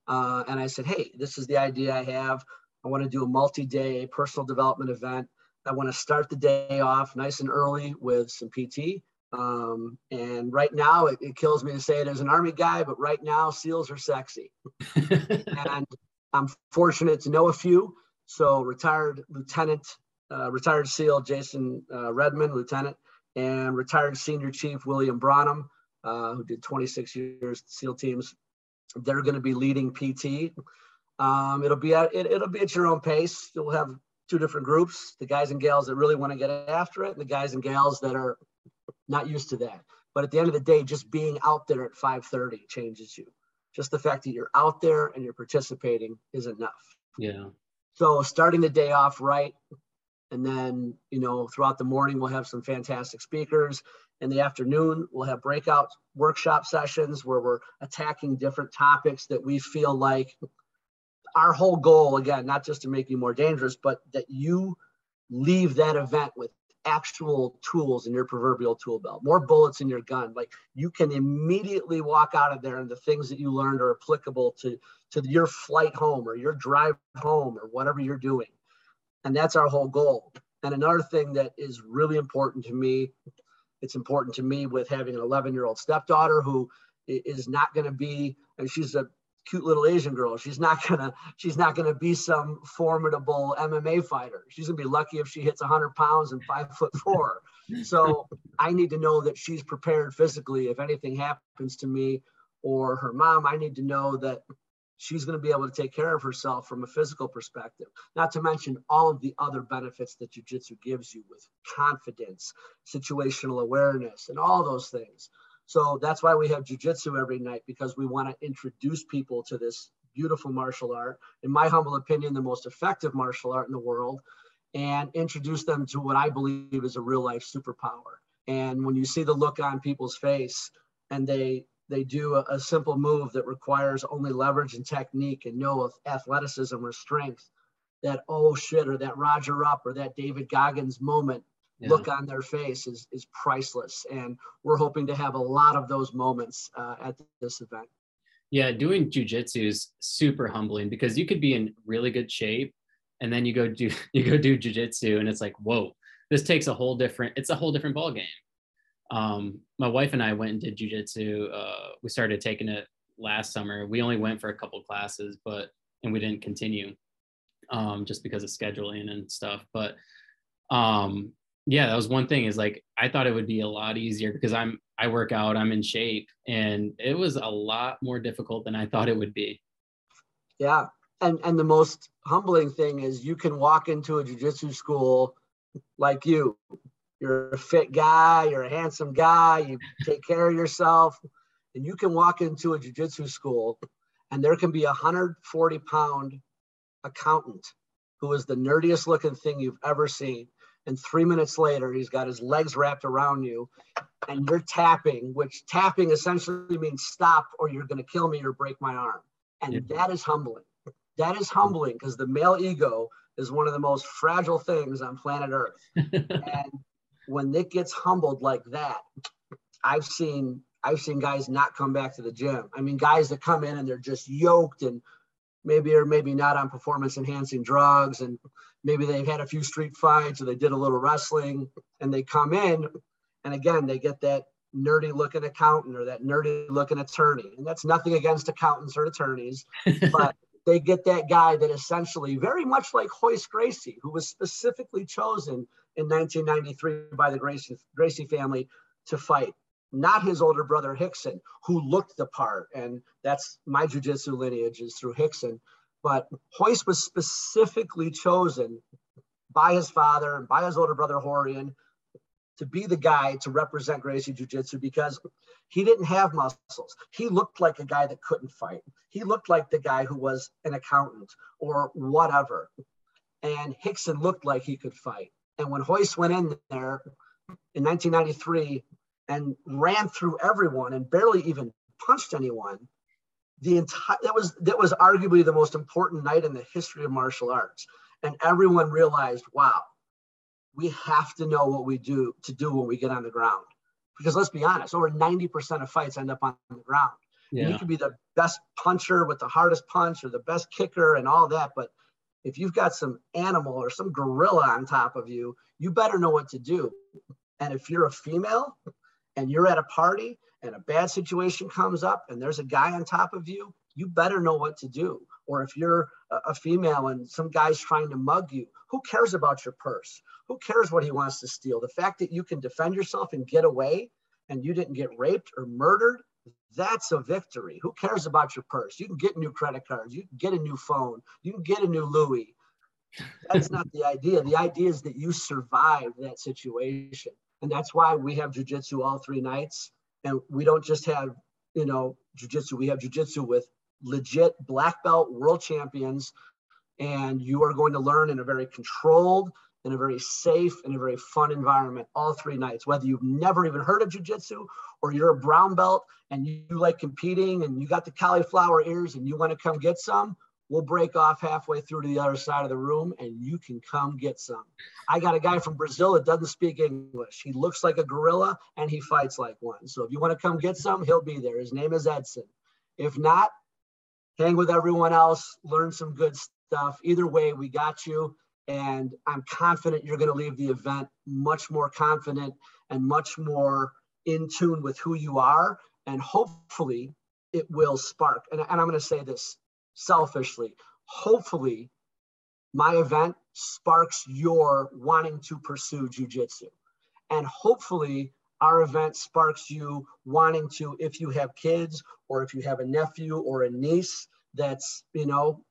uh, and i said hey this is the idea i have I want to do a multi-day personal development event. I want to start the day off nice and early with some PT. Um, and right now, it, it, kills me to say it as an Army guy, but right now, SEALs are sexy. and I'm fortunate to know a few. So, retired Lieutenant, uh, retired SEAL Jason uh, Redman, Lieutenant, and retired Senior Chief William Bronham, uh, who did 26 years SEAL teams. They're going to be leading PT. Um, it'll be at it, it'll be at your own pace. You'll have two different groups: the guys and gals that really want to get after it, and the guys and gals that are not used to that. But at the end of the day, just being out there at 5:30 changes you. Just the fact that you're out there and you're participating is enough. Yeah. So starting the day off right, and then you know throughout the morning we'll have some fantastic speakers. In the afternoon, we'll have breakout workshop sessions where we're attacking different topics that we feel like our whole goal again not just to make you more dangerous but that you leave that event with actual tools in your proverbial tool belt more bullets in your gun. Like you can immediately walk out of there and the things that you learned are applicable to to your flight home or your drive home or whatever you're doing. And that's our whole goal. And another thing that is really important to me it's important to me with having an 11 year old stepdaughter who is not going to be and she's a cute little Asian girl. She's not gonna she's not gonna be some formidable MMA fighter. She's gonna be lucky if she hits 100 pounds and five foot four. So I need to know that she's prepared physically if anything happens to me or her mom. I need to know that she's to be able to take care of herself from a physical perspective. Not to mention all of the other benefits that jujitsu gives you with confidence, situational awareness, and all those things. So that's why we have jujitsu every night because we want to introduce people to this beautiful martial art, in my humble opinion, the most effective martial art in the world, and introduce them to what I believe is a real life superpower. And when you see the look on people's face and they they do a, a simple move that requires only leverage and technique and no athleticism or strength, that oh shit, or that Roger Up or that David Goggins moment yeah. look on their face is, is priceless. And we're hoping to have a lot of those moments uh, at this event. Yeah, doing jujitsu is super humbling because you could be in really good shape and then you go do you go do jujitsu and it's like, whoa, this takes a whole different, it's a whole different ball game. Um, my wife and I went and did jujitsu. Uh, we started taking it last summer. We only went for a couple classes, but and we didn't continue um, just because of scheduling and stuff. But um, yeah that was one thing is like i thought it would be a lot easier because i'm i work out i'm in shape and it was a lot more difficult than i thought it would be yeah and and the most humbling thing is you can walk into a jiu-jitsu school like you you're a fit guy you're a handsome guy you take care of yourself and you can walk into a jiu-jitsu school and there can be a 140 pound accountant who is the nerdiest looking thing you've ever seen. And three minutes later, he's got his legs wrapped around you and you're tapping, which tapping essentially means stop or you're going to kill me or break my arm. And yeah. that is humbling. That is humbling because the male ego is one of the most fragile things on planet Earth. and when Nick gets humbled like that, I've seen I've seen guys not come back to the gym. I mean, guys that come in and they're just yoked and maybe or maybe not on performance enhancing drugs and maybe they've had a few street fights or they did a little wrestling and they come in and again they get that nerdy looking accountant or that nerdy looking attorney and that's nothing against accountants or attorneys but they get that guy that essentially very much like Royce Gracie who was specifically chosen in 1993 by the Gracie, Gracie family to fight not his older brother Rickson, who looked the part. And that's my jujitsu lineage is through Rickson. But Royce was specifically chosen by his father and by his older brother Rorion to be the guy to represent Gracie Jiu Jitsu because he didn't have muscles. He looked like a guy that couldn't fight. He looked like the guy who was an accountant or whatever. And Rickson looked like he could fight. And when Royce went in there in 1993, and ran through everyone and barely even punched anyone. The entire that was that was arguably the most important night in the history of martial arts. And everyone realized, wow, we have to know what we do to do when we get on the ground. Because let's be honest, over 90% of fights end up on the ground. Yeah. You can be the best puncher with the hardest punch or the best kicker and all that, but if you've got some animal or some gorilla on top of you, you better know what to do. And if you're a female, and you're at a party and a bad situation comes up and there's a guy on top of you, you better know what to do. Or if you're a female and some guy's trying to mug you, who cares about your purse? Who cares what he wants to steal? The fact that you can defend yourself and get away and you didn't get raped or murdered, that's a victory. Who cares about your purse? You can get new credit cards, you can get a new phone, you can get a new Louis. That's not the idea. The idea is that you survived that situation. And that's why we have jujitsu all three nights. And we don't just have, you know, jujitsu, we have jujitsu with legit black belt world champions. And you are going to learn in a very controlled, in a very safe, in a very fun environment all three nights. Whether you've never even heard of jujitsu or you're a brown belt and you like competing and you got the cauliflower ears and you want to come get some, We'll break off halfway through to the other side of the room and you can come get some. I got a guy from Brazil that doesn't speak English. He looks like a gorilla and he fights like one. So if you want to come get some, he'll be there. His name is Edson. If not, hang with everyone else, learn some good stuff. Either way, we got you. And I'm confident you're going to leave the event much more confident and much more in tune with who you are. And hopefully, it will spark. And, and I'm going to say this selfishly. Hopefully, my event sparks your wanting to pursue jujitsu. And hopefully, our event sparks you wanting to, if you have kids or if you have a nephew or a niece that's, you know,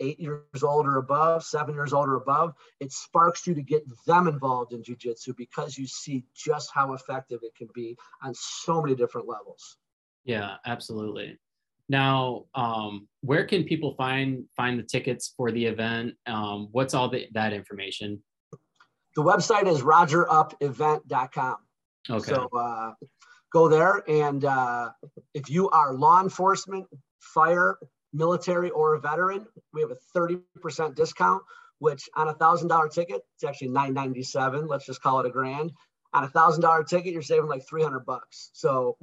eight years old or above, seven years old or above, it sparks you to get them involved in jujitsu because you see just how effective it can be on so many different levels. Yeah, absolutely. Now, um, where can people find find the tickets for the event? Um, what's all the, that information? The website is rogerupevent.com. Okay. So uh, go there, and uh, if you are law enforcement, fire, military, or a veteran, we have a thirty percent discount. Which on a thousand dollar ticket, it's actually nine ninety seven. Let's just call it a grand. On a thousand dollar ticket, you're saving like three hundred bucks. So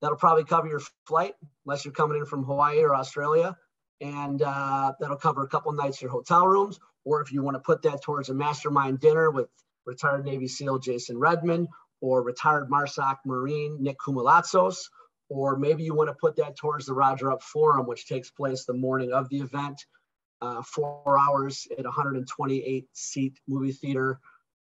That'll probably cover your flight, unless you're coming in from Hawaii or Australia. And uh, that'll cover a couple nights your hotel rooms. Or if you want to put that towards a mastermind dinner with retired Navy SEAL Jason Redman or retired MARSOC Marine Nick Koumalatsos, or maybe you want to put that towards the Roger Up Forum, which takes place the morning of the event, uh, four hours at 128 seat movie theater,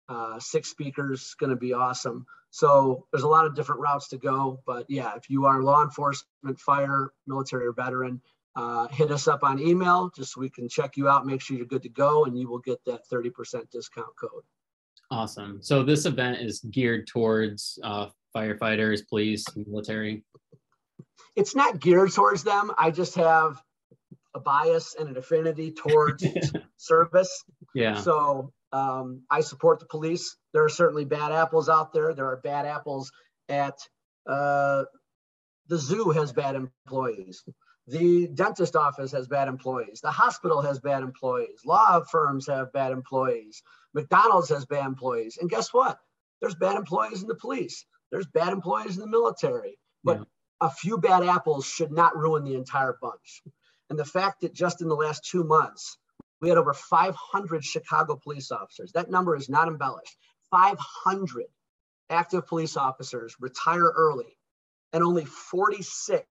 uh, six speakers, going to be awesome. So there's a lot of different routes to go. But yeah, if you are law enforcement, fire, military, or veteran, uh, hit us up on email just so we can check you out, make sure you're good to go, and you will get that 30% discount code. Awesome. So this event is geared towards uh, firefighters, police, military. It's not geared towards them. I just have a bias and an affinity towards service. Yeah. So um, I support the police. There are certainly bad apples out there. There are bad apples at uh, the zoo has bad employees. The dentist office has bad employees. The hospital has bad employees. Law firms have bad employees. McDonald's has bad employees. And guess what? There's bad employees in the police. There's bad employees in the military. But yeah. a few bad apples should not ruin the entire bunch. And the fact that just in the last two months, we had over 500 Chicago police officers. That number is not embellished. 500 active police officers retire early, and only 46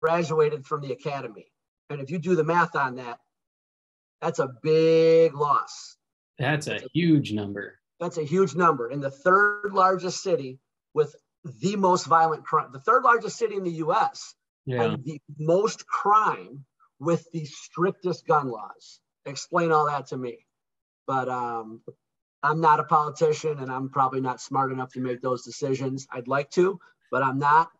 graduated from the academy. And if you do the math on that, that's a big loss. That's a, huge number. That's a huge number. In the third largest city with the most violent crime, the third largest city in the US, yeah. and the most crime with the strictest gun laws. Explain all that to me. But um, I'm not a politician and I'm probably not smart enough to make those decisions. I'd like to, but I'm not.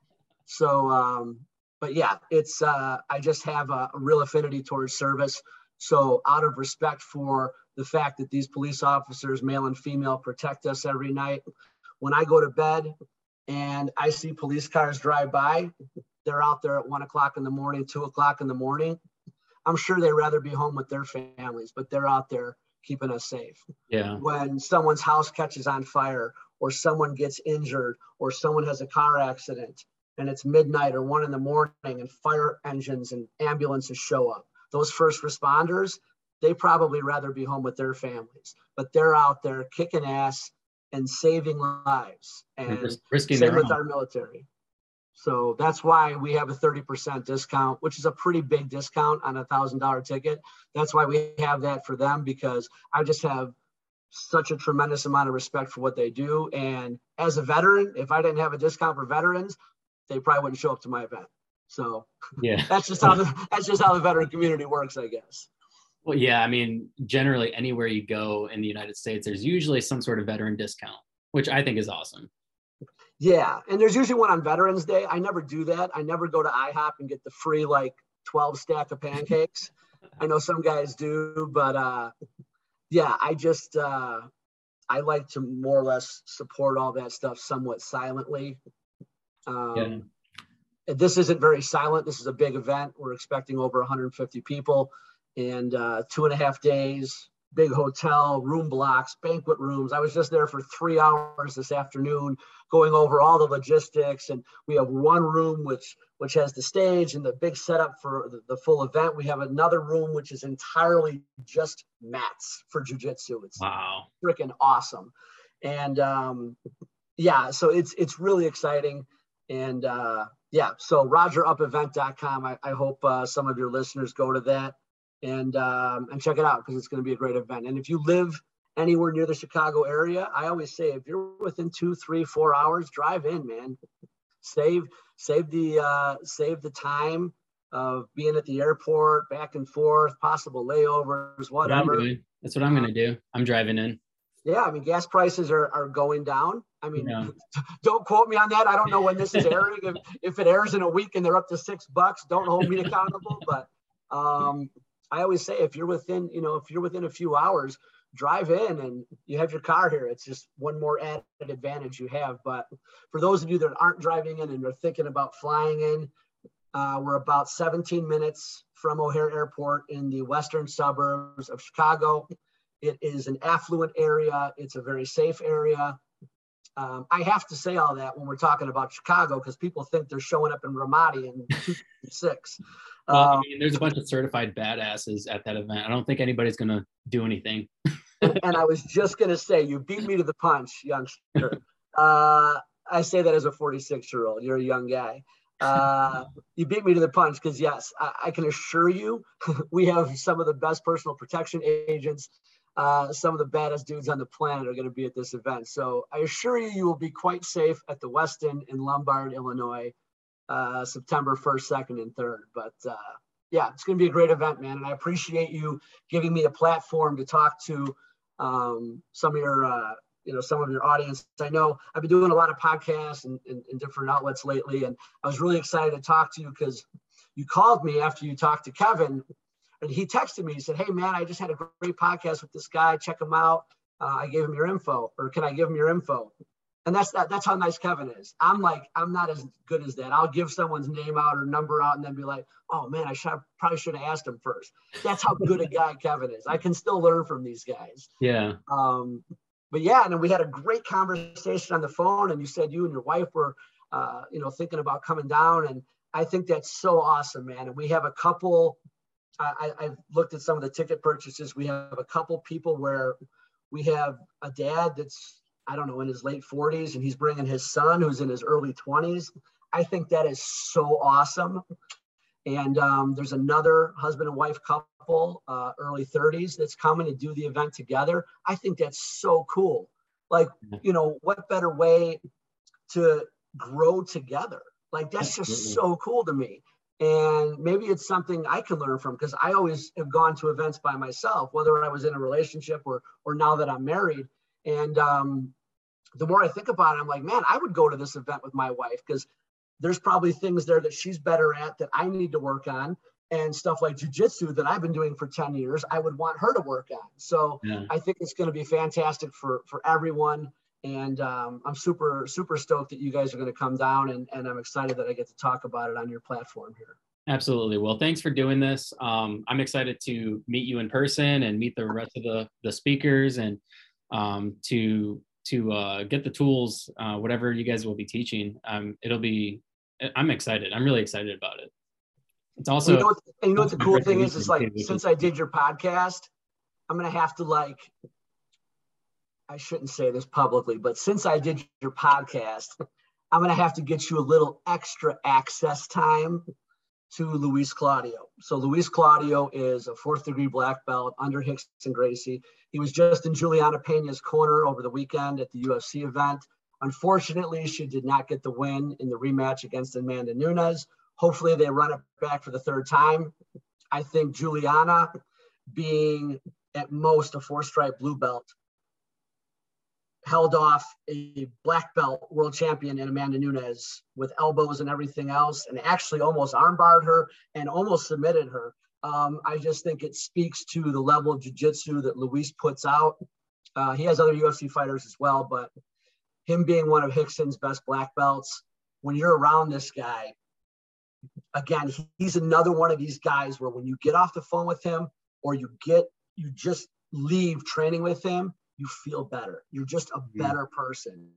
So um, but yeah, it's uh, I just have a, a real affinity towards service. So out of respect for the fact that these police officers, male and female, protect us every night, when I go to bed and I see police cars drive by, they're out there at one o'clock in the morning, two o'clock in the morning. I'm sure they'd rather be home with their families, but they're out there keeping us safe. Yeah. When someone's house catches on fire or someone gets injured or someone has a car accident, and it's midnight or one in the morning and fire engines and ambulances show up. Those first responders, they probably rather be home with their families, but they're out there kicking ass and saving lives and risking same with own. our military. So that's why we have a 30% discount, which is a pretty big discount on a thousand dollar ticket. That's why we have that for them because I just have such a tremendous amount of respect for what they do. And as a veteran, if I didn't have a discount for veterans, they probably wouldn't show up to my event. So yeah, that's just how the, that's just how the veteran community works, I guess. Well, yeah, I mean, generally anywhere you go in the United States, there's usually some sort of veteran discount, which I think is awesome. Yeah, and there's usually one on Veterans Day. I never do that. I never go to IHOP and get the free like 12 stack of pancakes. I know some guys do, but uh, yeah, I just uh, I like to more or less support all that stuff somewhat silently. Um, yeah. This isn't very silent. This is a big event. We're expecting over 150 people and uh, two and a half days, big hotel, room blocks, banquet rooms. I was just there for three hours this afternoon going over all the logistics. And we have one room which which has the stage and the big setup for the, the full event. We have another room which is entirely just mats for jujitsu. It's wow. freaking awesome. And um, yeah, so it's it's really exciting. And uh, yeah, so rogerupevent.com. I, I hope uh, some of your listeners go to that and um, and check it out because it's going to be a great event. And if you live anywhere near the Chicago area, I always say if you're within two, three, four hours, drive in, man. Save save the uh, save the time of being at the airport, back and forth, possible layovers, whatever. That's what I'm going to do. I'm driving in. Yeah, I mean, gas prices are, are going down. I mean, yeah. don't quote me on that. I don't know when this is airing. if, if it airs in a week and they're up to six bucks, don't hold me accountable. But um, I always say if you're within, you know, if you're within a few hours, drive in and you have your car here. It's just one more added advantage you have. But for those of you that aren't driving in and are thinking about flying in, uh, we're about 17 minutes from O'Hare Airport in the western suburbs of Chicago. It is an affluent area. It's a very safe area. Um, I have to say all that when we're talking about Chicago because people think they're showing up in Ramadi in 2006. Well, um, I mean, there's a bunch of certified badasses at that event. I don't think anybody's going to do anything. and I was just going to say, you beat me to the punch, youngster. Uh, I say that as a 46 year old. You're a young guy. Uh, you beat me to the punch because, yes, I, I, can assure you, we have some of the best personal protection agents uh, some of the baddest dudes on the planet are going to be at this event. So I assure you, you will be quite safe at the Westin in Lombard, Illinois, uh, September 1st, 2nd, and 3rd. But uh, yeah, it's going to be a great event, man. And I appreciate you giving me a platform to talk to um, some of your, uh, you know, some of your audience. I know I've been doing a lot of podcasts and, and, and different outlets lately, and I was really excited to talk to you because you called me after you talked to Kevin And he texted me. He said, "Hey man, I just had a great podcast with this guy. Check him out. Uh, I gave him your info, or can I give him your info?" And that's that. That's how nice Kevin is. I'm like, I'm not as good as that. I'll give someone's name out or number out, and then be like, "Oh man, I should probably should have asked him first. That's how good a guy Kevin is. I can still learn from these guys. Yeah. Um, but yeah, and then we had a great conversation on the phone, and you said you and your wife were, uh, you know, thinking about coming down, and I think that's so awesome, man. And we have a couple. I, I've looked at some of the ticket purchases. We have a couple people where we have a dad that's I don't know in his late 40s, and he's bringing his son who's in his early 20s. I think that is so awesome. And um, there's another husband and wife couple, uh, early 30s, that's coming to do the event together. I think that's so cool. Like, you know, what better way to grow together? Like, that's just so cool to me. And maybe it's something I can learn from because I always have gone to events by myself, whether I was in a relationship or or now that I'm married. And um, the more I think about it, I'm like, man, I would go to this event with my wife because there's probably things there that she's better at that I need to work on and stuff like jujitsu that I've been doing for 10 years, I would want her to work on. So yeah. I think it's going to be fantastic for, for everyone. And um, I'm super, super stoked that you guys are going to come down and, and I'm excited that I get to talk about it on your platform here. Absolutely. Well, thanks for doing this. Um, I'm excited to meet you in person and meet the rest of the, the speakers and um, to to uh, get the tools, uh, whatever you guys will be teaching. Um, it'll be I'm excited. I'm really excited about it. It's also. And you know what, you know what the cool thing is? It's like since I did your podcast, I'm gonna have to like. I shouldn't say this publicly, but since I did your podcast, I'm gonna have to get you a little extra access time to Luis Claudio. So Luis Claudio is a fourth degree black belt under Rickson Gracie. He was just in Juliana Pena's corner over the weekend at the UFC event. Unfortunately, she did not get the win in the rematch against Amanda Nunes. Hopefully, they run it back for the third time. I think Juliana, being at most a four stripe blue belt, held off a black belt world champion in Amanda Nunes with elbows and everything else, and actually almost armbarred her and almost submitted her. Um, I just think it speaks to the level of jiu-jitsu that Luis puts out. Uh, he has other UFC fighters as well, but him being one of Rickson's best black belts, when you're around this guy, again, he's another one of these guys where when you get off the phone with him or you get, you just leave training with him, you feel better. You're just a mm-hmm. better person.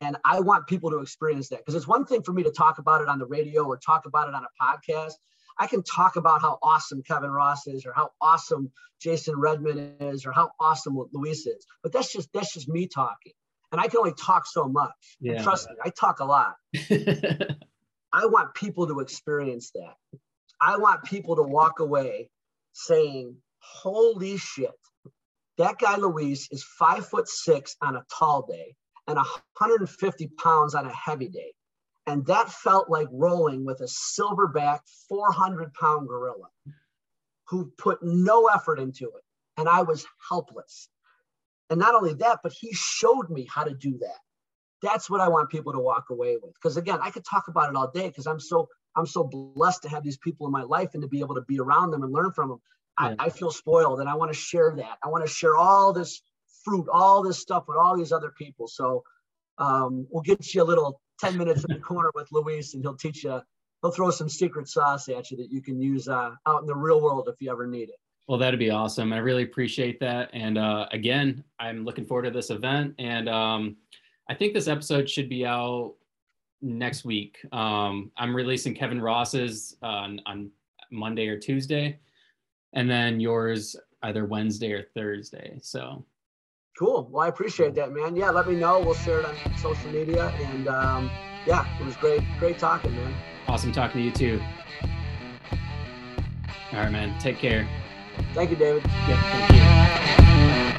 And I want people to experience that because it's one thing for me to talk about it on the radio or talk about it on a podcast. I can talk about how awesome Kevin Ross is or how awesome Jason Redman is or how awesome Luis is. But that's just that's just me talking and I can only talk so much. Yeah. And trust me, I talk a lot. I want people to experience that. I want people to walk away saying, "Holy shit, that guy Luis is five foot six on a tall day and 150 pounds on a heavy day." And that felt like rolling with a silverback 400 pound gorilla who put no effort into it. And I was helpless. And not only that, but he showed me how to do that. That's what I want people to walk away with. Because again, I could talk about it all day because I'm so I'm so blessed to have these people in my life and to be able to be around them and learn from them. I, I feel spoiled and I want to share that. I want to share all this fruit, all this stuff with all these other people. So um, we'll get you a little 10 minutes in the corner with Luis and he'll teach you, he'll throw some secret sauce at you that you can use uh, out in the real world if you ever need it. Well, that'd be awesome. I really appreciate that. And uh, again, I'm looking forward to this event. And um, I think this episode should be out next week. Um, I'm releasing Kevin Ross's uh, on, on Monday or Tuesday, and then yours either Wednesday or Thursday. So cool. Well, I appreciate that, man. Yeah, let me know. We'll share it on social media. And um, yeah, it was great, great talking, man. Awesome talking to you too. All right, man. Take care. Thank you, David. Yeah, thank you.